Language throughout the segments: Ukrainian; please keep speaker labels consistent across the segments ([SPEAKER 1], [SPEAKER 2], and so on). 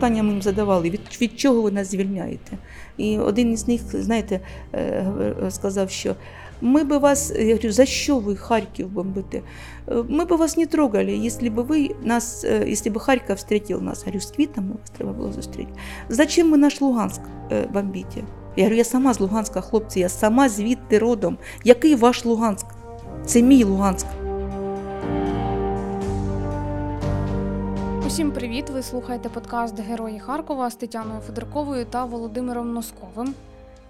[SPEAKER 1] питання ми їм задавали, від, від чого ви нас звільняєте? І один із них, знаєте, сказав, що мы бы вас, я говорю, за что вы Харьков бомбите? Мы бы вас не трогали, если бы вы нас, если бы Харьков встретил нас. Я говорю, с квітами вас треба було зустріти. Зачем ви наш Луганськ бомбите? Я говорю, я сама з Луганська, хлопці, я сама звідти родом. Який ваш Луганськ? Це мій Луганськ.
[SPEAKER 2] Усім привіт! Ви слухаєте подкаст Герої Харкова з Тетяною Федорковою та Володимиром Носковим.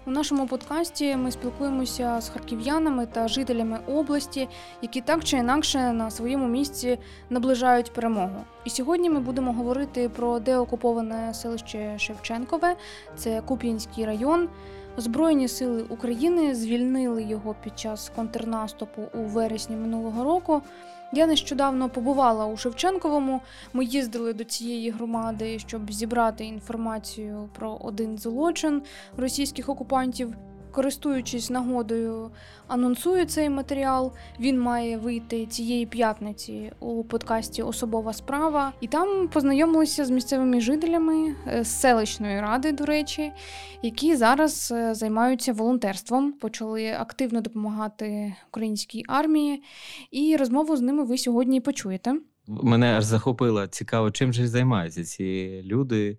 [SPEAKER 2] У нашому подкасті ми спілкуємося з харків'янами та жителями області, які так чи інакше на своєму місці наближають перемогу. І сьогодні ми будемо говорити про деокуповане селище Шевченкове, це Куп'янський район. Збройні сили України звільнили його під час контрнаступу у вересні минулого року. Я нещодавно побувала у Шевченковому. Ми їздили до цієї громади, щоб зібрати інформацію про один злочин російських окупантів. Користуючись нагодою, анонсую цей матеріал. Він має вийти цієї п'ятниці у подкасті Особова справа, і там познайомилися з місцевими жителями е, з селищної ради, до речі, які зараз е, займаються волонтерством, почали активно допомагати українській армії. І розмову з ними ви сьогодні почуєте.
[SPEAKER 3] Мене аж захопило цікаво, чим же займаються ці люди.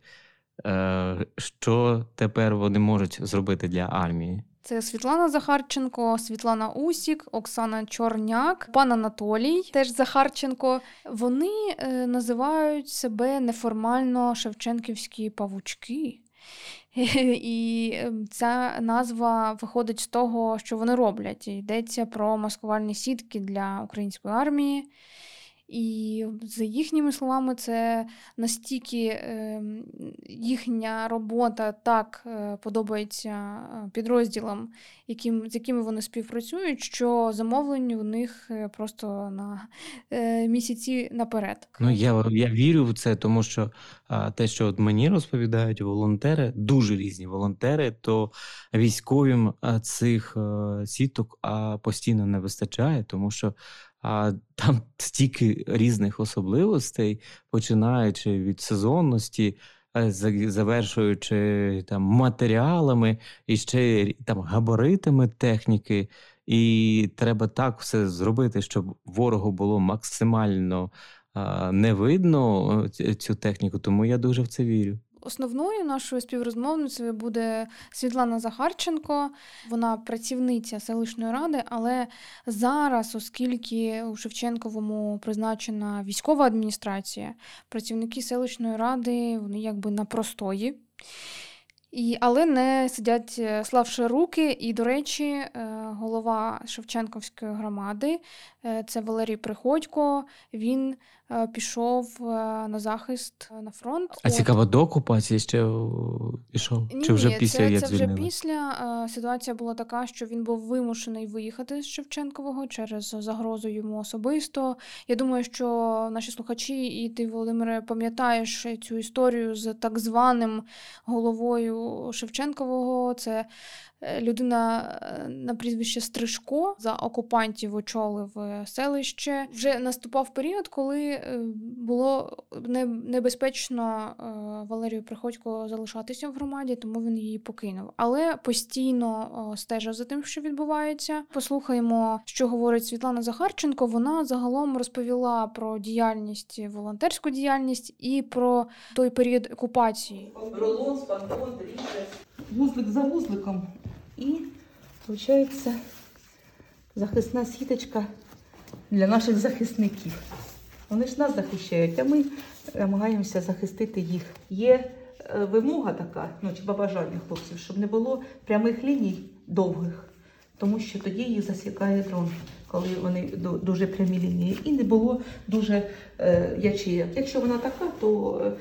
[SPEAKER 3] Е, що тепер вони можуть зробити для армії?
[SPEAKER 2] Це Світлана Захарченко, Світлана Усік, Оксана Чорняк, пан Анатолій, теж Захарченко. Вони е, називають себе неформально Шевченківські павучки. І ем, ця назва виходить з того, що вони роблять. Йдеться про маскувальні сітки для української армії. І за їхніми словами, це настільки е, їхня робота так е, подобається е, підрозділам, яким, з якими вони співпрацюють, що замовлень у них е, просто на місяці наперед.
[SPEAKER 3] Ну я я вірю в це, тому що те, що от мені розповідають волонтери, дуже різні волонтери, то військовим цих сіток постійно не вистачає, тому що а там стільки різних особливостей, починаючи від сезонності, е, завершуючи там матеріалами і ще там габаритами техніки. І треба так все зробити, щоб ворогу було максимально не видно цю техніку. Тому я дуже в це вірю.
[SPEAKER 2] Основною нашою співрозмовницею буде Світлана Захарченко. Вона працівниця селищної ради, але зараз, оскільки у Шевченковому призначена військова адміністрація, працівники селищної ради вони якби на простої. І, Але не сидять, е, славши руки. І, до речі, е, голова Шевченковської громади, е, це Валерій Приходько, він пішов е, на захист е, на фронт.
[SPEAKER 3] А цікаво, до окупації ще пішов?
[SPEAKER 2] Ні,
[SPEAKER 3] Чи вже після
[SPEAKER 2] це,
[SPEAKER 3] як
[SPEAKER 2] це
[SPEAKER 3] звільнили?
[SPEAKER 2] вже після ситуація була така, що він був вимушений виїхати з Шевченкового через загрозу йому особисто. Я думаю, що наші слухачі, і ти, Володимире, пам'ятаєш цю історію з так званим головою Шевченкового. Це Е, людина е, на прізвище Стрижко за окупантів очолив е, селище. Вже наступав період, коли було небезпечно Валерію Приходько залишатися в громаді, тому він її покинув. Але постійно стежив за тим, що відбувається. Послухаємо, що говорить Світлана Захарченко. Вона загалом розповіла про діяльність, волонтерську діяльність і про той період окупації.
[SPEAKER 1] Вузлик за вузликом. І, виходить, захисна сіточка для наших захисників. Вони ж нас захищають, а ми намагаємося захистити їх. Є е, вимога така, ну чи побажання хлопців, щоб не було прямих ліній довгих, тому що тоді їх засікає дрон, коли вони дуже прямі лінії. І не було дуже е, ячеїв. Якщо вона така, то е,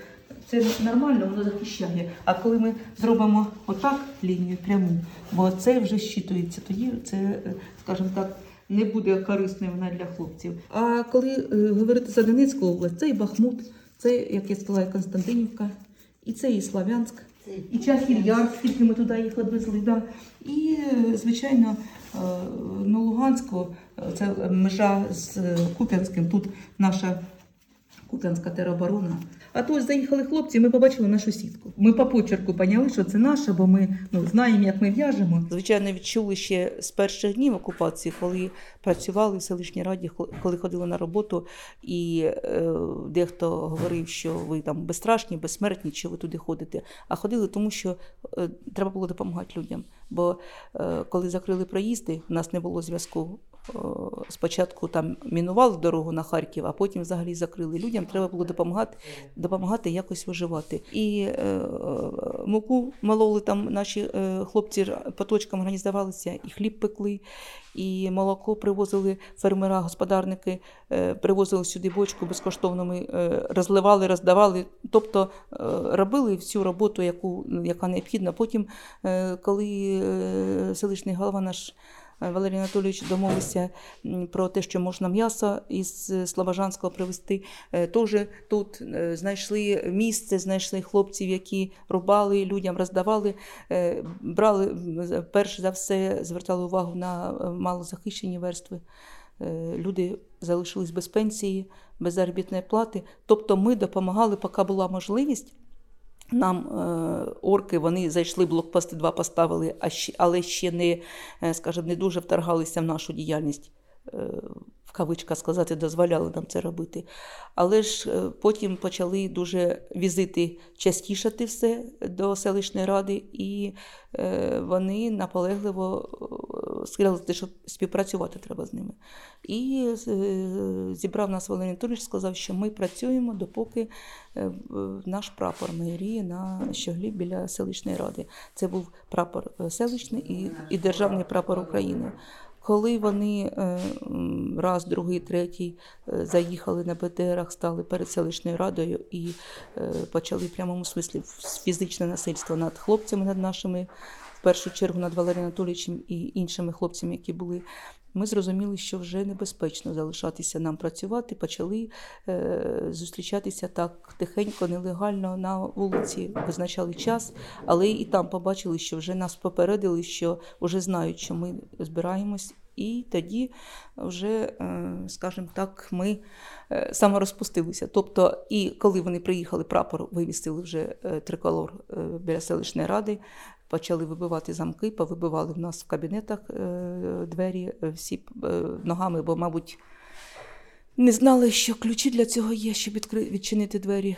[SPEAKER 1] це нормально, воно захищає. А коли ми зробимо отак лінію пряму, бо це вже щитується, тоді це, скажімо так, не буде корисною вона для хлопців. А коли е, говорити за Донецьку область, це і Бахмут, це, як я сказала, і Константинівка, і це і Славянськ, і Чахір-Яр, скільки ми туди їх відвезли. Да. І, е, звичайно, е, на Луганську, це межа з Куп'янським, тут наша Куп'янська тероборона. А то заїхали хлопці, ми побачили нашу сітку. Ми по почерку поняли, що це наша, бо ми ну, знаємо, як ми в'яжемо. Звичайно, відчули ще з перших днів окупації, коли працювали в селищній раді, коли ходили на роботу, і е, дехто говорив, що ви там безстрашні, безсмертні, чи ви туди ходите. А ходили тому, що е, треба було допомагати людям. Бо е, коли закрили проїзди, у нас не було зв'язку. Е, Спочатку там мінували дорогу на Харків, а потім взагалі закрили. Людям треба було допомагати, допомагати якось виживати. І е, муку мололи там наші е, хлопці по точкам організувалися, і хліб пекли, і молоко привозили фермера, господарники, е, привозили сюди бочку безкоштовно. Ми е, розливали, роздавали. Тобто е, робили всю роботу, яку, яка необхідна. Потім, е, коли е, селищний голова наш. Валерій Анатолійович домовився про те, що можна м'ясо із е, Слобожанського привезти. Е, Теж тут е, знайшли місце, знайшли хлопців, які рубали, людям роздавали. Е, Брали, перш за все, звертали увагу на е, малозахищені верстви. Е, Люди залишились без пенсії, без заробітної плати. Тобто ми допомагали, поки була можливість. Нам е, орки вони зайшли, блокпости два поставили, а але ще не, е, скажімо, не дуже вторгалися в нашу діяльність. В кавичках сказати, дозволяли нам це робити. Але ж е, потім почали дуже візити частішати все до селищної ради, і е, вони наполегливо е, сказали, що співпрацювати треба з ними. І зібрав нас Валерій Анатолійович, сказав, що ми працюємо, допоки наш прапор майоріє на щоглі біля селищної ради. Це був прапор селищний і, і державний прапор України. Коли вони е, раз, другий, третій е, заїхали на БТРах, стали перед селищною радою і е, почали в прямому смислі фізичне насильство над хлопцями, над нашими, в першу чергу над Валерієм Анатолійовичем і іншими хлопцями, які були. Ми зрозуміли, що вже небезпечно залишатися нам працювати. Почали е, зустрічатися так тихенько, нелегально на вулиці, визначали час, але і там побачили, що вже нас попередили, що вже знають, що ми збираємось. І тоді вже, е, скажімо так, ми е, саморозпустилися. Тобто, і коли вони приїхали, прапор вивісили вже е, триколор біля селищної ради, почали вибивати замки, повибивали в нас в кабінетах двері всі ногами, бо, мабуть, не знали, що ключі для цього є, щоб відчинити двері.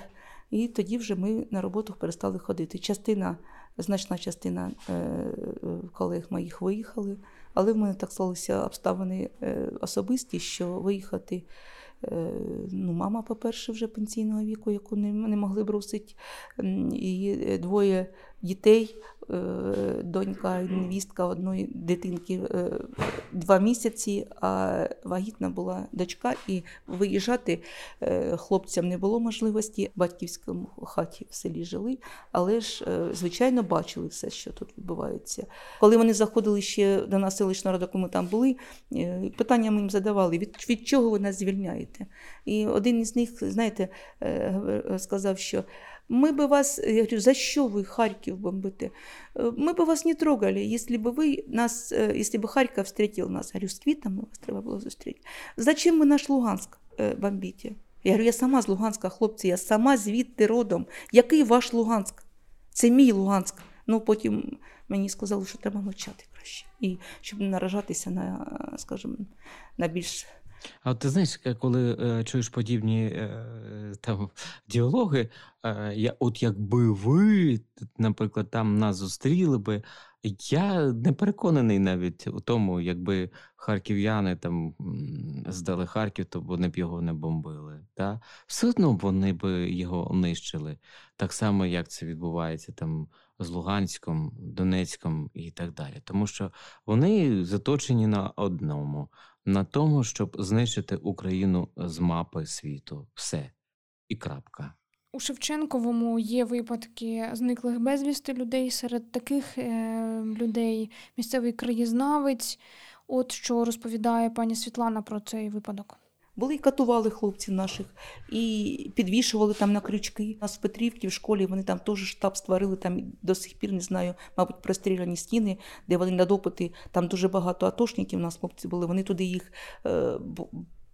[SPEAKER 1] І тоді вже ми на роботу перестали ходити. Частина, значна частина е, е, колег моїх виїхали, але в мене так сталися обставини е, особисті, що виїхати. Ну, мама, по-перше, вже пенсійного віку, яку не, не могли бросити, і двоє дітей, е, донька невістка одної дитинки е, два місяці, а вагітна була дочка, і виїжджати е, хлопцям не було можливості. В батьківському хаті в селі жили, але ж, звичайно, бачили все, що тут відбувається. Коли вони заходили ще до нас рада, коли ми там були, питання ми їм задавали: від, від чого ви нас звільняєте? І один із них, знаєте, сказав, що Мы бы вас, я говорю, за що ви Харків бомбите? Э, Мы бы вас не трогали, если бы вы нас, э, если бы Харьков встретил нас. Я говорю, з квітами вас треба було зустріти. Зачем ви наш Луганськ е, бомбите? Я говорю, я сама з Луганська, хлопці, я сама звідти родом. Який ваш Луганськ? Це мій Луганськ. Ну, потім мені сказали, що треба мовчати краще. І щоб не наражатися на, е, скажімо, на більш
[SPEAKER 3] А от ти знаєш, е, коли е, чуєш подібні е, там діалоги, е, я, от якби ви, наприклад, там нас зустріли би, я не переконаний навіть у тому, якби харків'яни там здали Харків, то вони б його не бомбили. Та? Все одно вони б його нищили. Так само, як це відбувається там з Луганськом, Донецьком і так далі. Тому що вони заточені на одному на тому, щоб знищити Україну з мапи світу. Все. І крапка.
[SPEAKER 2] У Шевченковому є випадки зниклих безвісти людей. Серед таких е, людей місцевий краєзнавець. От що розповідає пані Світлана про цей випадок.
[SPEAKER 1] Були і катували хлопців наших, і підвішували там на крючки. У нас в Петрівці в школі вони там теж штаб створили, там до сих пір не знаю, мабуть, простріляні стіни, де вони на допити, там дуже багато атошників у нас хлопці були. Вони туди їх е,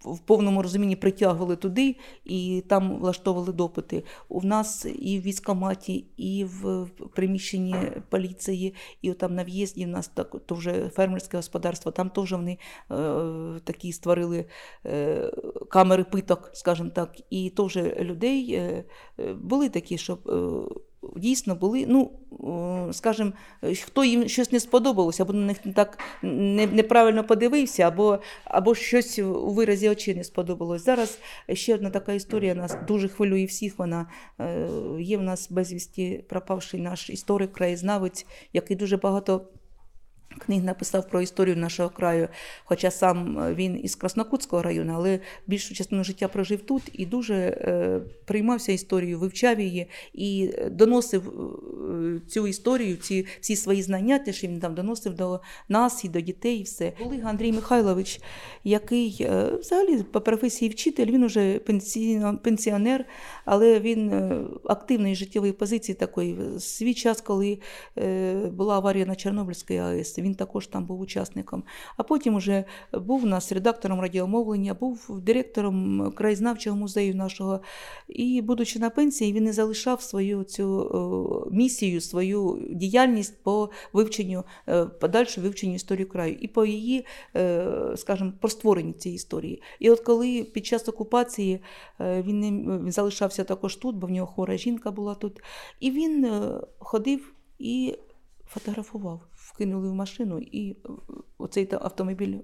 [SPEAKER 1] в повному розумінні притягували туди і там влаштовували допити. У нас і в військкоматі, і в приміщенні поліції, і там на в'їзді в нас так то вже фермерське господарство. Там теж вони е, такі створили е, камери питок, скажімо так, і теж людей е, е, були такі, щоб. Е, Дійсно були, ну скажімо, хто їм щось не сподобалося, або на них так неправильно подивився, або, або щось у виразі очей не сподобалось. Зараз ще одна така історія нас дуже хвилює всіх. Вона е, є в нас безвісті пропавший наш історик, краєзнавець, який дуже багато. Книг написав про історію нашого краю, хоча сам е, він із Краснокутського району, але більшу частину життя прожив тут і дуже е, приймався історією, вивчав її і е, доносив цю історію, ці всі свої знання, те, що він там доносив до нас і до дітей, і все. Олег Андрій Михайлович, який е, взагалі по професії вчитель, він уже пенсіонер, але він е, активної життєвої позиції такої. Свій час, коли е, була аварія на Чорнобильській АЕС, він також там був учасником. А потім уже був у нас редактором радіомовлення, був директором краєзнавчого музею нашого. І, будучи на пенсії, він не залишав свою цю е, місію, свою діяльність по вивченню, е, подальшому вивченню історії краю і по її, е, скажімо, про створенню цієї історії. І от коли під час окупації е, він, не- залишався також тут, бо в нього хвора жінка була тут, і він ходив і фотографував. Вкинули в машину, і оцей автомобіль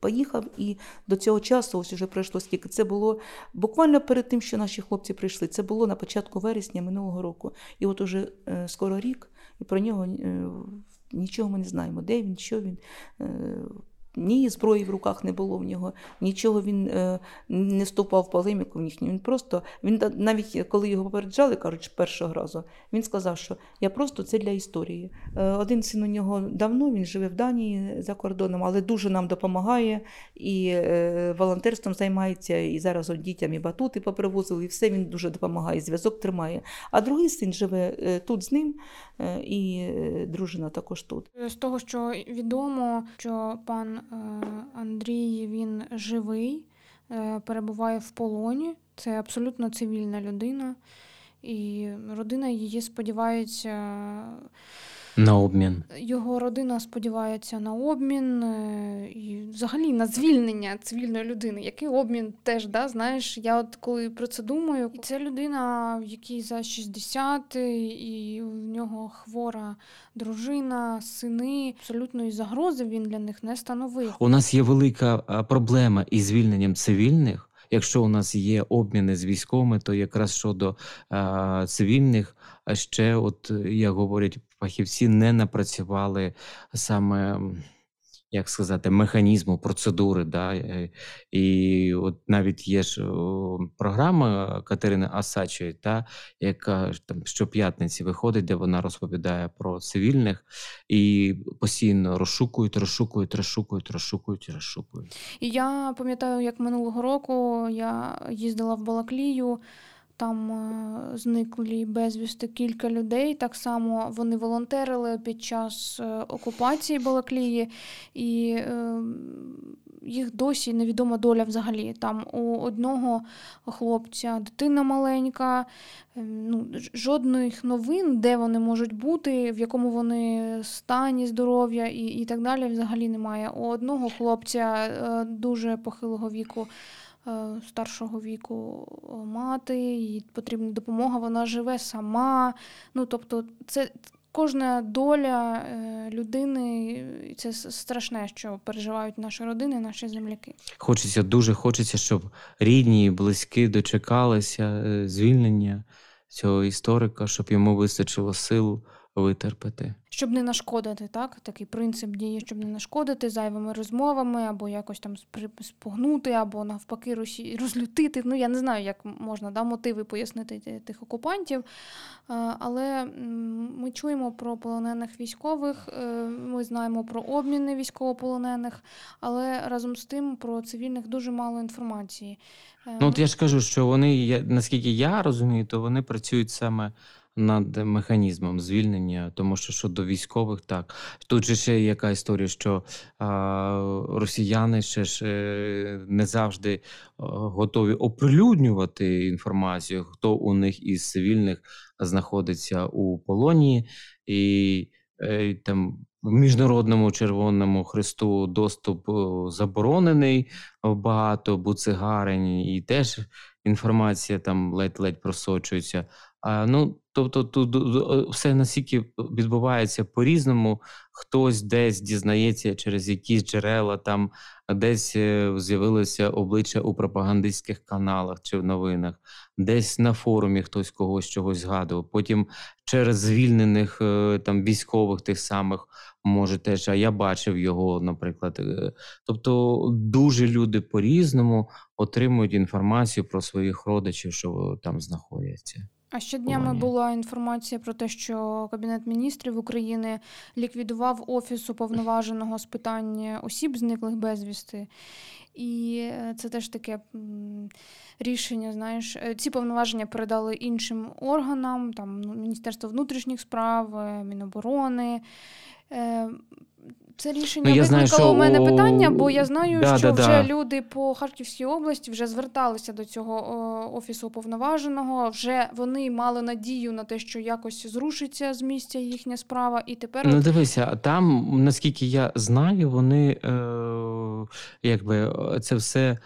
[SPEAKER 1] поїхав. І до цього часу, ось уже пройшло скільки. Це було буквально перед тим, що наші хлопці прийшли. Це було на початку вересня минулого року. І от уже е, скоро рік, і про нього е, нічого ми не знаємо. Де він, що він. Ні зброї в руках не було в нього, нічого він е, не вступав в полеміку в їхню. Він просто він навіть коли його попереджали, кажуть, першого разу, він сказав, що я просто це для історії. Е, один син у нього давно, він живе в Данії за кордоном, але дуже нам допомагає і е, волонтерством займається, і зараз от дітям і батути попривозили, і все він дуже допомагає, зв'язок тримає. А другий син живе е, тут з ним, е, і е, дружина також тут.
[SPEAKER 2] З того, що відомо, що пан Андрій він живий, е, перебуває в полоні. Це абсолютно цивільна людина. І родина її сподівається,
[SPEAKER 3] На обмін.
[SPEAKER 2] його родина сподівається на обмін е, і взагалі на звільнення цивільної людини. Який обмін теж, да, знаєш, я от коли про це думаю, це людина, в якій за 60, і в нього хвора дружина, сини. Абсолютної загрози він для них не становив.
[SPEAKER 3] У нас є велика проблема із звільненням цивільних. Якщо у нас є обміни з військовими, то якраз щодо е, цивільних, ще, от як говорять фахівці, не напрацювали саме. Як сказати, механізму, процедури, да? е, і от навіть є ж програма Катерини Асачої, та, яка там щоп'ятниці виходить, де вона розповідає про цивільних, і постійно розшукують, розшукують, розшукують, розшукують, розшукують.
[SPEAKER 2] І я пам'ятаю, як минулого року я їздила в Балаклію. Там е, зникли безвісти кілька людей. Так само вони волонтерили під час е, окупації Балаклії, і е, їх досі невідома доля взагалі. Там у одного хлопця дитина маленька, е, ну, жодних новин, де вони можуть бути, в якому вони стані здоров'я і, і так далі, взагалі немає. У одного хлопця дуже похилого віку. Е, Старшого віку е, мати, їй потрібна допомога, вона живе сама. Ну, тобто, це кожна доля е, людини, і це страшне, що переживають наші родини, наші земляки.
[SPEAKER 3] Хочеться, дуже хочеться, щоб рідні і близькі дочекалися звільнення цього історика, щоб йому вистачило сил витерпіти.
[SPEAKER 2] Щоб не нашкодити, так? Такий принцип діє, щоб не нашкодити зайвими розмовами, або якось там спугнути, або навпаки розлютити. Ну, я не знаю, як можна да, мотиви пояснити тих окупантів. Але ми чуємо про полонених військових, е, ми знаємо про обміни військовополонених, але разом з тим про цивільних дуже мало інформації. Е,
[SPEAKER 3] Ну, от я ж кажу, що вони, наскільки я розумію, то вони працюють саме над механізмом звільнення, тому що щодо військових, так. Тут же ще є яка історія, що а, росіяни ще ж е, не завжди готові оприлюднювати інформацію, хто у них із цивільних знаходиться у полоні, і е, там Міжнародному Червоному Христу доступ е, заборонений багато буцегарень, і теж інформація там ледь-ледь просочується. А, ну, тобто, тут все настільки відбувається по-різному. Хтось десь дізнається через якісь джерела, там десь е, з'явилося обличчя у пропагандистських каналах чи в новинах, десь на форумі хтось когось чогось згадував. Потім через звільнених е, там військових тих самих може теж, а я бачив його, наприклад. Е, тобто дуже люди по-різному отримують інформацію про своїх родичів, що там знаходяться.
[SPEAKER 2] А ще днями була інформація про те, що Кабінет міністрів України ліквідував офіс уповноваженого з питань осіб, зниклих безвісти. І е, це теж таке рішення. Знаєш, е, ці повноваження передали іншим органам, там ну, Міністерство внутрішніх справ, Міноборони. Це рішення ну, викликало знаю, у мене питання, бо я знаю, да, що да, вже да. люди по Харківській області вже зверталися до цього офісу уповноваженого. Вже вони мали надію на те, що якось зрушиться з місця їхня справа, і тепер
[SPEAKER 3] ну дивися, там наскільки я знаю, вони е, якби це все.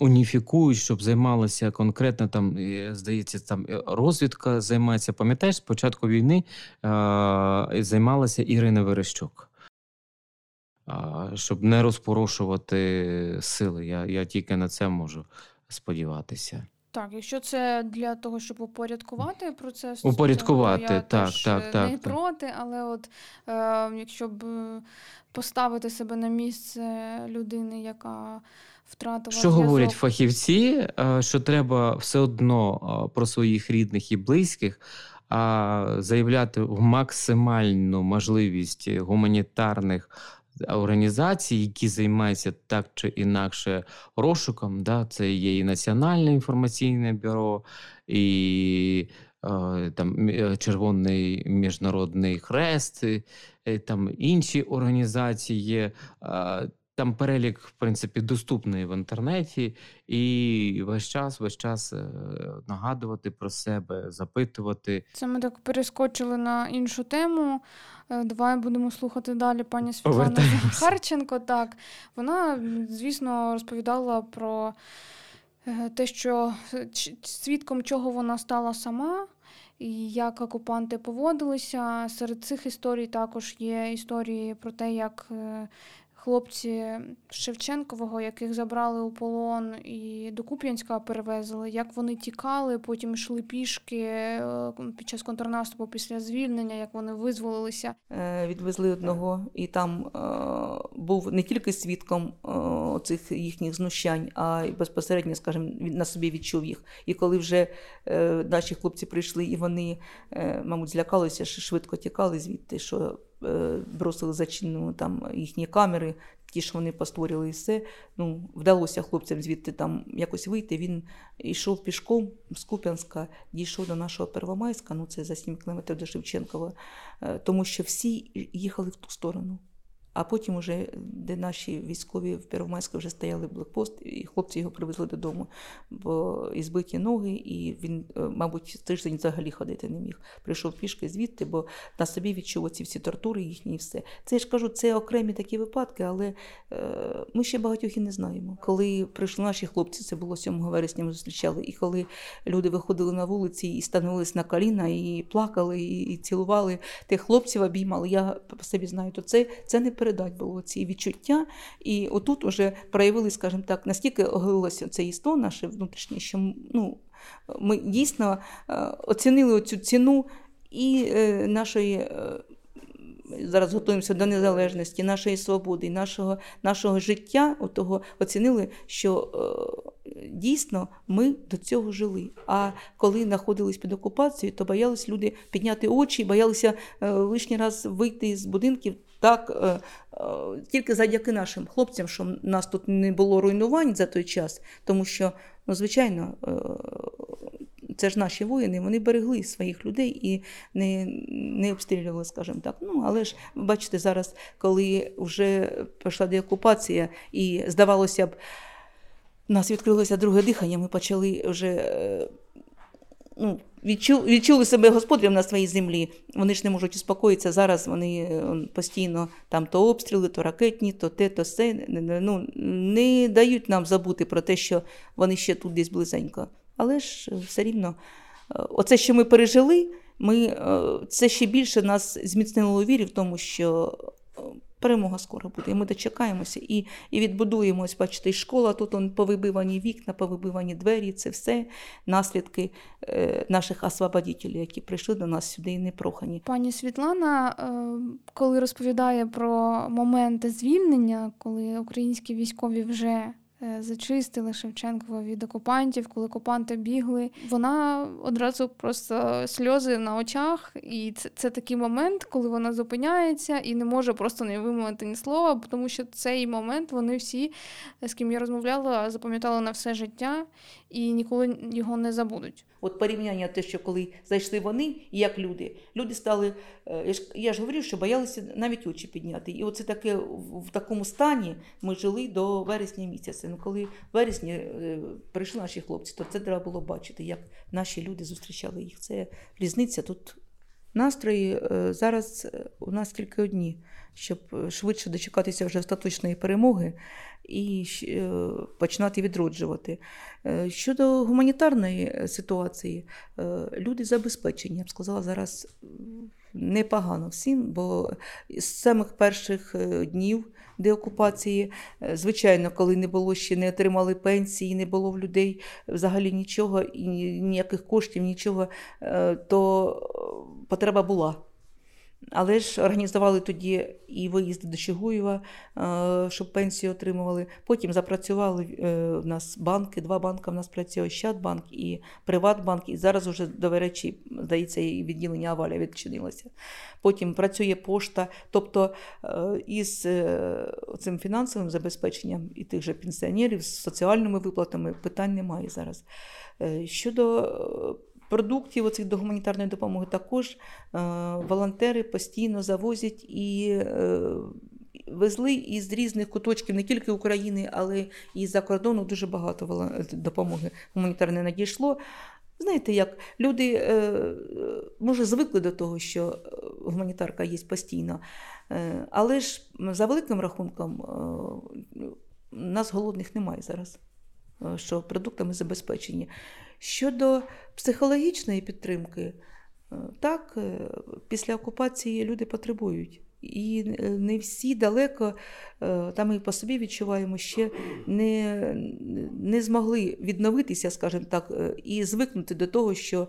[SPEAKER 3] Уніфікують, щоб займалася конкретно там, здається, там е, розвідка займається. Пам'ятаєш, з початку війни е, займалася Ірина Верещук щоб не розпорошувати сили. Я я тільки на це можу сподіватися.
[SPEAKER 2] Так, якщо це для того, щоб упорядкувати процес,
[SPEAKER 3] упорядкувати,
[SPEAKER 2] то я
[SPEAKER 3] так,
[SPEAKER 2] теж
[SPEAKER 3] так,
[SPEAKER 2] не
[SPEAKER 3] так,
[SPEAKER 2] проти, але от е, якщо б поставити себе на місце людини, яка втратила
[SPEAKER 3] що зв'язок... говорять фахівці, що треба все одно про своїх рідних і близьких. Заявляти в максимальну можливість гуманітарних організацій, які займаються так чи інакше розшуком. Да? Це є і Національне інформаційне бюро, і е, там е, Червоний міжнародний хрест, і, е, там інші організації є. Там перелік, в принципі, доступний в інтернеті, і весь час, весь час нагадувати про себе, запитувати.
[SPEAKER 2] Це ми так перескочили на іншу тему. Е, давай будемо слухати далі пані Світлану Харченко. Так, вона, звісно, розповідала про е, те, що свідком чого вона стала сама. І як окупанти поводилися. Серед цих історій також є історії про те, як е, хлопці Шевченкового, яких забрали у полон і до Куп'янська перевезли, як вони тікали, потім йшли пішки е, під час контрнаступу після звільнення, як вони визволилися.
[SPEAKER 1] Е, відвезли одного, і там е, був не тільки свідком цих їхніх знущань, а й безпосередньо, скажімо, на собі відчув їх. І коли вже наші хлопці прийшли, і вони, мабуть, злякалися, швидко тікали звідти. що Е, бросили зачинено там їхні камери, ті, що вони постворили, і все. Ну, Вдалося хлопцям звідти там якось вийти. Він йшов пішком з Куп'янська, дійшов до нашого Первомайська, ну це за 7 кілометрів до Шевченкова, е, тому що всі їхали в ту сторону. А потім, уже, де наші військові в Первомайську вже стояли блокпост, і хлопці його привезли додому, бо і збиті ноги, і він, е, мабуть, тиждень взагалі ходити не міг. Прийшов пішки звідти, бо на собі відчув оці всі тортури їхні і все. Це я ж кажу, це окремі такі випадки, але е, ми ще багатьох і не знаємо. Коли прийшли наші хлопці, це було 7 вересня, ми зустрічали, і коли люди виходили на вулиці і становились на коліна, і плакали, і, і цілували тих хлопців, обіймали. Я по собі знаю, то це, це не передать було ці відчуття. І отут вже проявили, скажімо так, настільки оголилося це істо наше внутрішнє, що ну, ми дійсно е, оцінили цю ціну і е, нашої. Е, зараз готуємося до незалежності, нашої свободи, нашого нашого життя, отого оцінили, що е, дійсно ми до цього жили. А коли знаходились під окупацією, то боялись люди підняти очі, боялися е, лишній раз вийти з будинків. Так, е, е, тільки завдяки нашим хлопцям, що нас тут не було руйнувань за той час, тому що, ну, звичайно, е, це ж наші воїни, вони берегли своїх людей і не, не обстрілювали, скажімо так. Ну, але ж бачите, зараз, коли вже пішла деокупація, і здавалося б, у нас відкрилося друге дихання, ми почали вже. Ну, відчу, відчули себе господарем на своїй землі. Вони ж не можуть успокоїтися. Зараз вони е, постійно там то обстріли, то ракетні, то те, то все. Ну, не дають нам забути про те, що вони ще тут десь близенько. Але ж е, все рівно, е, оце, що ми пережили, ми, це ще більше нас зміцнило у вірі в тому, що перемога скоро буде. І ми дочекаємося і, і відбудуємось. Бачите, і школа тут он, повибивані вікна, повибивані двері. Це все наслідки е, наших освободітелів, які прийшли до нас сюди і непрохані.
[SPEAKER 2] Пані Світлана, е, коли розповідає про моменти звільнення, коли українські військові вже зачистили Шевченкова від окупантів, коли окупанти бігли, вона одразу просто сльози на очах, і це, це такий момент, коли вона зупиняється і не може просто не вимовити ні слова, тому що цей момент вони всі, з ким я розмовляла, запам'ятали на все життя і ніколи його не забудуть.
[SPEAKER 1] От порівняння те, що коли зайшли вони, як люди. Люди стали, е, я ж, я ж говорив, що боялися навіть очі підняти. І оце таке в, такому стані ми жили до вересня місяця. Ну, коли в вересні е, прийшли наші хлопці, то це треба було бачити, як наші люди зустрічали їх. Це різниця тут. Настрої е, зараз у нас тільки одні, щоб швидше дочекатися вже остаточної перемоги і е, починати відроджувати. Е, Щодо гуманітарної е, ситуації, люди забезпечені, я б сказала, зараз непогано всім, бо з самих перших днів деокупації, звичайно, коли не було ще не отримали пенсії, не було в людей взагалі нічого, і ніяких коштів, нічого, то потреба була. Але ж організували тоді і виїзди до Чигуєва, е, щоб пенсію отримували. Потім запрацювали е, в нас банки, два банки в нас працює Ощадбанк і Приватбанк. І зараз вже, до речі, здається, і відділення Аваля відчинилося. Потім працює пошта. Тобто е, із цим фінансовим забезпеченням і тих же пенсіонерів з соціальними виплатами питань немає зараз. Щодо продуктів оцих до гуманітарної допомоги також е, волонтери постійно завозять і е, везли із різних куточків не тільки України, але і з-за кордону дуже багато допомоги гуманітарної надійшло. Знаєте, як люди е, може звикли до того, що гуманітарка є постійно, але ж за великим рахунком нас голодних немає зараз, що продуктами забезпечені. Щодо психологічної підтримки, е, так, е, після окупації люди потребують. І е, не всі далеко, е, там і по собі відчуваємо, ще не, не змогли відновитися, скажімо так, е, і звикнути до того, що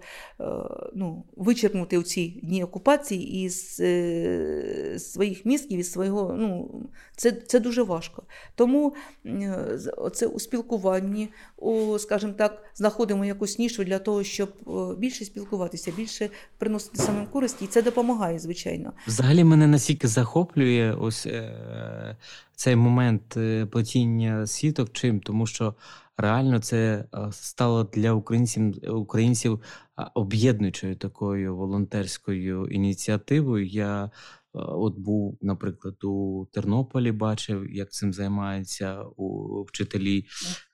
[SPEAKER 1] ну, вичерпнути у ці дні окупації із своїх мізків, із свого. Ну, це, це дуже важко. Тому е, оце у спілкуванні, у, скажімо так, знаходимо якусь нішу для того, щоб більше спілкуватися, більше приносити самим користь, і це допомагає, звичайно.
[SPEAKER 3] Взагалі мене настільки захоплює ось е, цей момент е, плетіння сіток чим, тому що реально це е, стало для українців, українців об'єднуючою такою волонтерською ініціативою. Я е, от був, наприклад, у Тернополі, бачив, як цим займаються у вчителі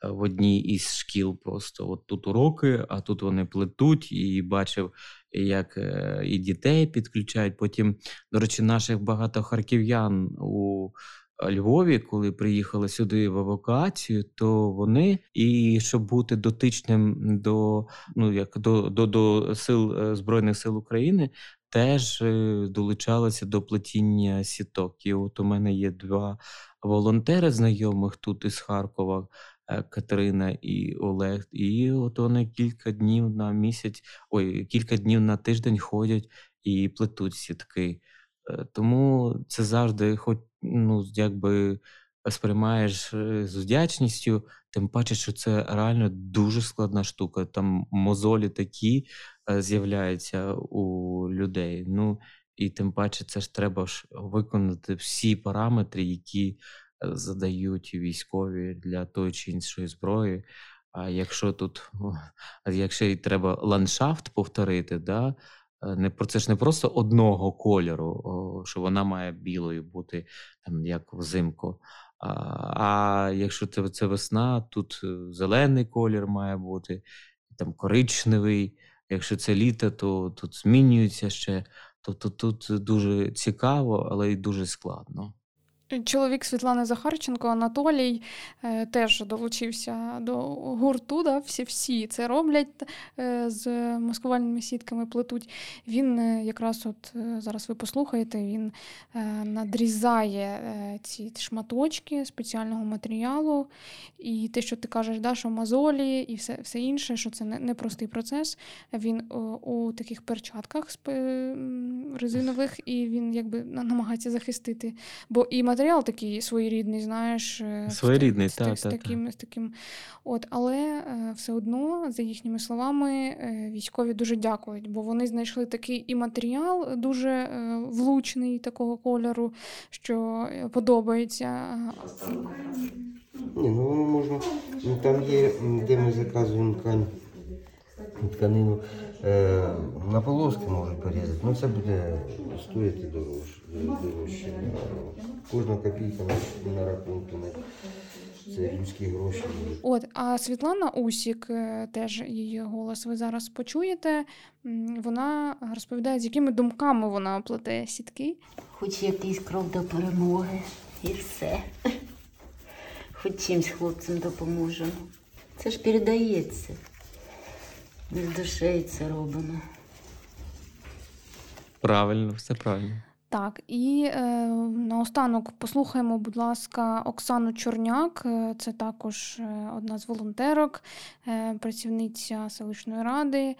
[SPEAKER 3] в одній із шкіл. Просто от тут уроки, а тут вони плетуть, і бачив, як е, і дітей підключають. Потім до речі, наших багато харків'ян у е, Львові, коли приїхали сюди в евакуацію, то вони, і щоб бути дотичним до, ну, як до, до, до сил е, Збройних сил України, теж долучалися до плетіння сіток. І от у мене є два волонтери знайомих тут із Харкова. Е, Катерина і Олег, і от вони кілька днів на місяць, ой, кілька днів на тиждень ходять і плетуть сітки. Е, Тому це завжди, хоч ну, якби сприймаєш е, з вдячністю, тим паче, що це реально дуже складна штука. Там мозолі такі з'являються у людей. Ну і тим паче, це ж треба ж виконати всі параметри, які задають військові для тої чи іншої зброї. А якщо тут, якщо й треба ландшафт повторити, да, е, не це ж не просто одного кольору, що вона має білою бути, там, як взимку. А, а якщо це, це весна, тут е, зелений колір має бути, там коричневий. Якщо це літо, то тут змінюється ще. Тобто тут дуже цікаво, але й дуже складно.
[SPEAKER 2] Чоловік Світлани Захарченко Анатолій е, теж долучився до гурту. Да? Всі всі це роблять е, з маскувальними сітками плетуть. Він е, якраз от зараз ви послухаєте, він надрізає ці шматочки спеціального матеріалу. І те, що ти кажеш, да, що мозолі і все, все інше, що це непростий процес. Він у таких перчатках резинових, і він якби намагається захистити. Бо і матеріал такий своєрідний, знаєш, е, з-
[SPEAKER 3] Своєрідний,
[SPEAKER 2] з,
[SPEAKER 3] та,
[SPEAKER 2] з,
[SPEAKER 3] та, та.
[SPEAKER 2] таким, з таким. От, але е, все одно, за їхніми словами, е, військові дуже дякують, бо вони знайшли такий і матеріал дуже влучний такого кольору, що подобається.
[SPEAKER 4] Ні, ну можна. Ну там є, де ми заказуємо ткань, тканину, е, на полоски можуть порізати. Ну це буде стоїти дорожче. дорожче. Кожна копійка на, на рахунку. не- Це людські гроші.
[SPEAKER 2] От, а Світлана Усік, е, теж її голос ви зараз почуєте. Вона розповідає, з якими думками вона плете сітки.
[SPEAKER 5] Хоч якийсь крок до перемоги і все. Хоч чимсь хлопцям допоможемо. Це ж передається. З душею це робимо.
[SPEAKER 3] Правильно, все правильно.
[SPEAKER 2] Так, і е, наостанок послухаємо, будь ласка, Оксану Чорняк. Е, Це також е, одна з волонтерок, е, працівниця селищної ради.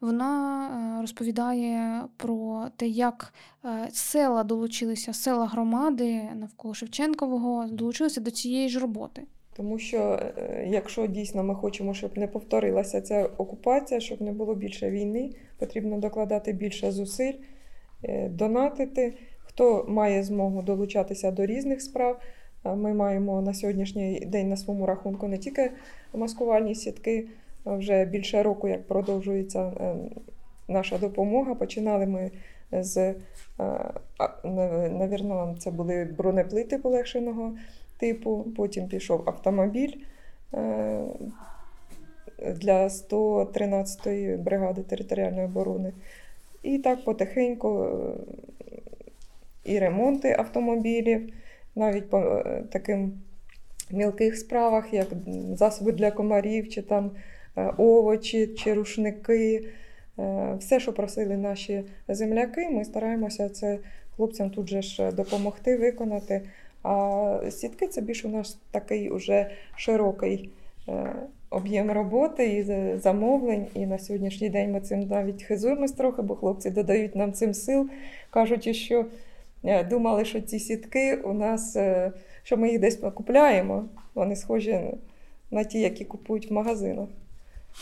[SPEAKER 2] Вона е, розповідає про те, як е, села долучилися, села громади навколо Шевченкового долучилися до цієї ж роботи.
[SPEAKER 6] Тому що е, якщо дійсно ми хочемо, щоб не повторилася ця окупація, щоб не було більше війни, потрібно докладати більше зусиль, е, донатити. Хто має змогу долучатися до різних справ. Ми маємо на сьогоднішній день на своєму рахунку не тільки маскувальні сітки, вже більше року, як продовжується е, наша допомога. Починали ми з, навірно, це були бронеплити полегшеного типу, потім пішов автомобіль е, для 113-ї бригади територіальної оборони. І так потихеньку е, і ремонти автомобілів, навіть по е, таким мілких справах, як засоби для комарів, чи там овочі, чи рушники. Все, що просили наші земляки, ми стараємося це хлопцям тут же ж допомогти виконати. А сітки це більш у нас такий уже широкий е, об'єм роботи і замовлень. І на сьогоднішній день ми цим навіть хизуємось трохи, бо хлопці додають нам цим сил, кажучи, що е, думали, що ці сітки у нас, е, що ми їх десь купляємо. Вони схожі на ті, які купують в магазинах.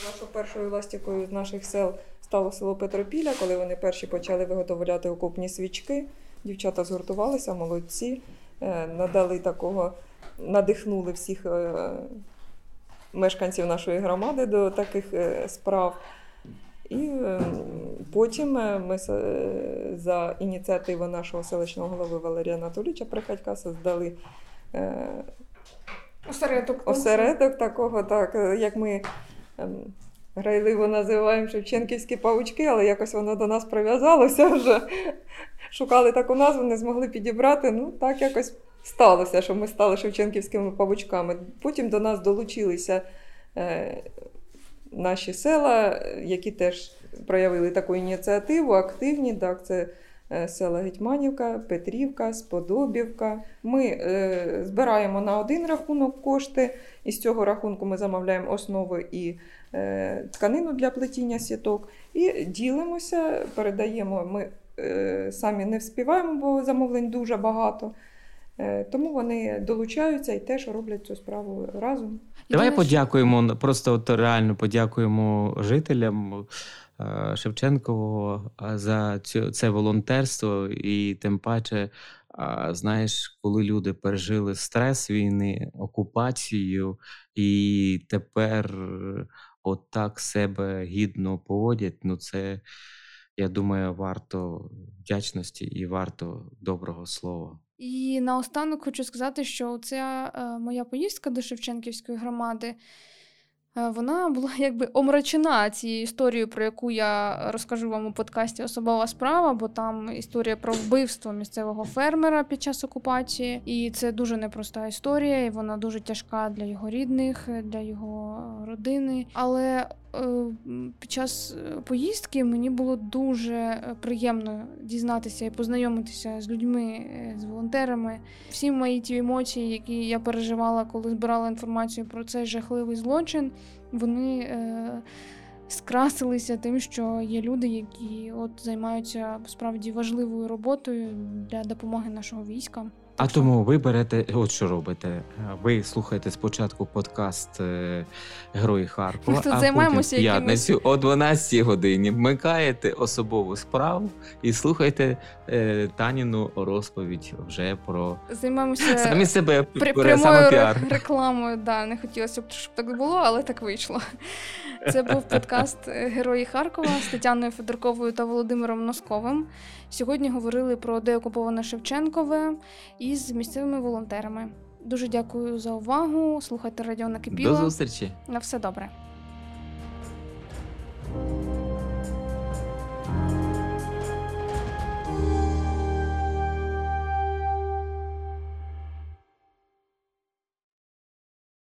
[SPEAKER 6] Нашою першою ластівкою з наших сел стало село Петропіля, коли вони перші почали виготовляти окопні свічки. Дівчата згуртувалися, молодці, надали такого, надихнули всіх е, мешканців нашої громади до таких е, справ. І е, потім е, ми е, за ініціативи нашого селищного голови Валерія Анатолійовича Приходька создали е,
[SPEAKER 2] Осередок.
[SPEAKER 6] осередок такого, так, е, як ми ем, грайливо називаємо Шевченківські павучки, але якось воно до нас прив'язалося вже. Шукали таку назву, не змогли підібрати. Ну, так якось сталося, що ми стали Шевченківськими павучками. Потім до нас долучилися е, наші села, які теж проявили таку ініціативу, активні. Так, це е, села Гетьманівка, Петрівка, Сподобівка. Ми е, збираємо на один рахунок кошти, і з цього рахунку ми замовляємо основу і е, тканину для плетіння сіток і ділимося, передаємо. Ми самі не вспіваємо, бо замовлень дуже багато. Е, тому вони долучаються і теж роблять цю справу разом.
[SPEAKER 3] Давай
[SPEAKER 2] Єдине,
[SPEAKER 3] подякуємо, просто от реально подякуємо жителям е, Шевченкового е, за цю, це волонтерство і тим паче А, знаєш, коли люди пережили стрес війни, окупацію, і тепер е, от так себе гідно поводять, ну це, я думаю, варто вдячності і варто доброго слова.
[SPEAKER 2] І наостанок хочу сказати, що ця е, моя поїздка до Шевченківської громади. е, Вона була якби омрачена цією історією, про яку я розкажу вам у подкасті Особова справа, бо там історія про вбивство місцевого фермера під час окупації. І це дуже непроста історія, і вона дуже тяжка для його рідних, для його родини. Але під час е, поїздки мені було дуже е, приємно дізнатися і познайомитися з людьми, е, з волонтерами. Всі мої ті емоції, які я переживала, коли збирала інформацію про цей жахливий злочин, вони е, скрасилися тим, що є люди, які от займаються справді важливою роботою для допомоги нашого війська.
[SPEAKER 3] А тому ви берете, от що робите. Ви слухаєте спочатку подкаст е, Герої Харкова,
[SPEAKER 2] Ми тут
[SPEAKER 3] а
[SPEAKER 2] займаємося
[SPEAKER 3] потім п'ятницю о 12 годині вмикаєте особову справу і слухайте е, Таніну розповідь вже про
[SPEAKER 2] Займаємося
[SPEAKER 3] самі себе
[SPEAKER 2] при, прямою
[SPEAKER 3] самопіар.
[SPEAKER 2] рекламою. Да, не хотілося б, щоб так було, але так вийшло. Це був подкаст е, Герої Харкова з Тетяною Федорковою та Володимиром Носковим. Сьогодні говорили про деокуповане Шевченкове із місцевими волонтерами. Дуже дякую за увагу. Слухайте радіо накипіло.
[SPEAKER 3] До зустрічі.
[SPEAKER 2] На все добре.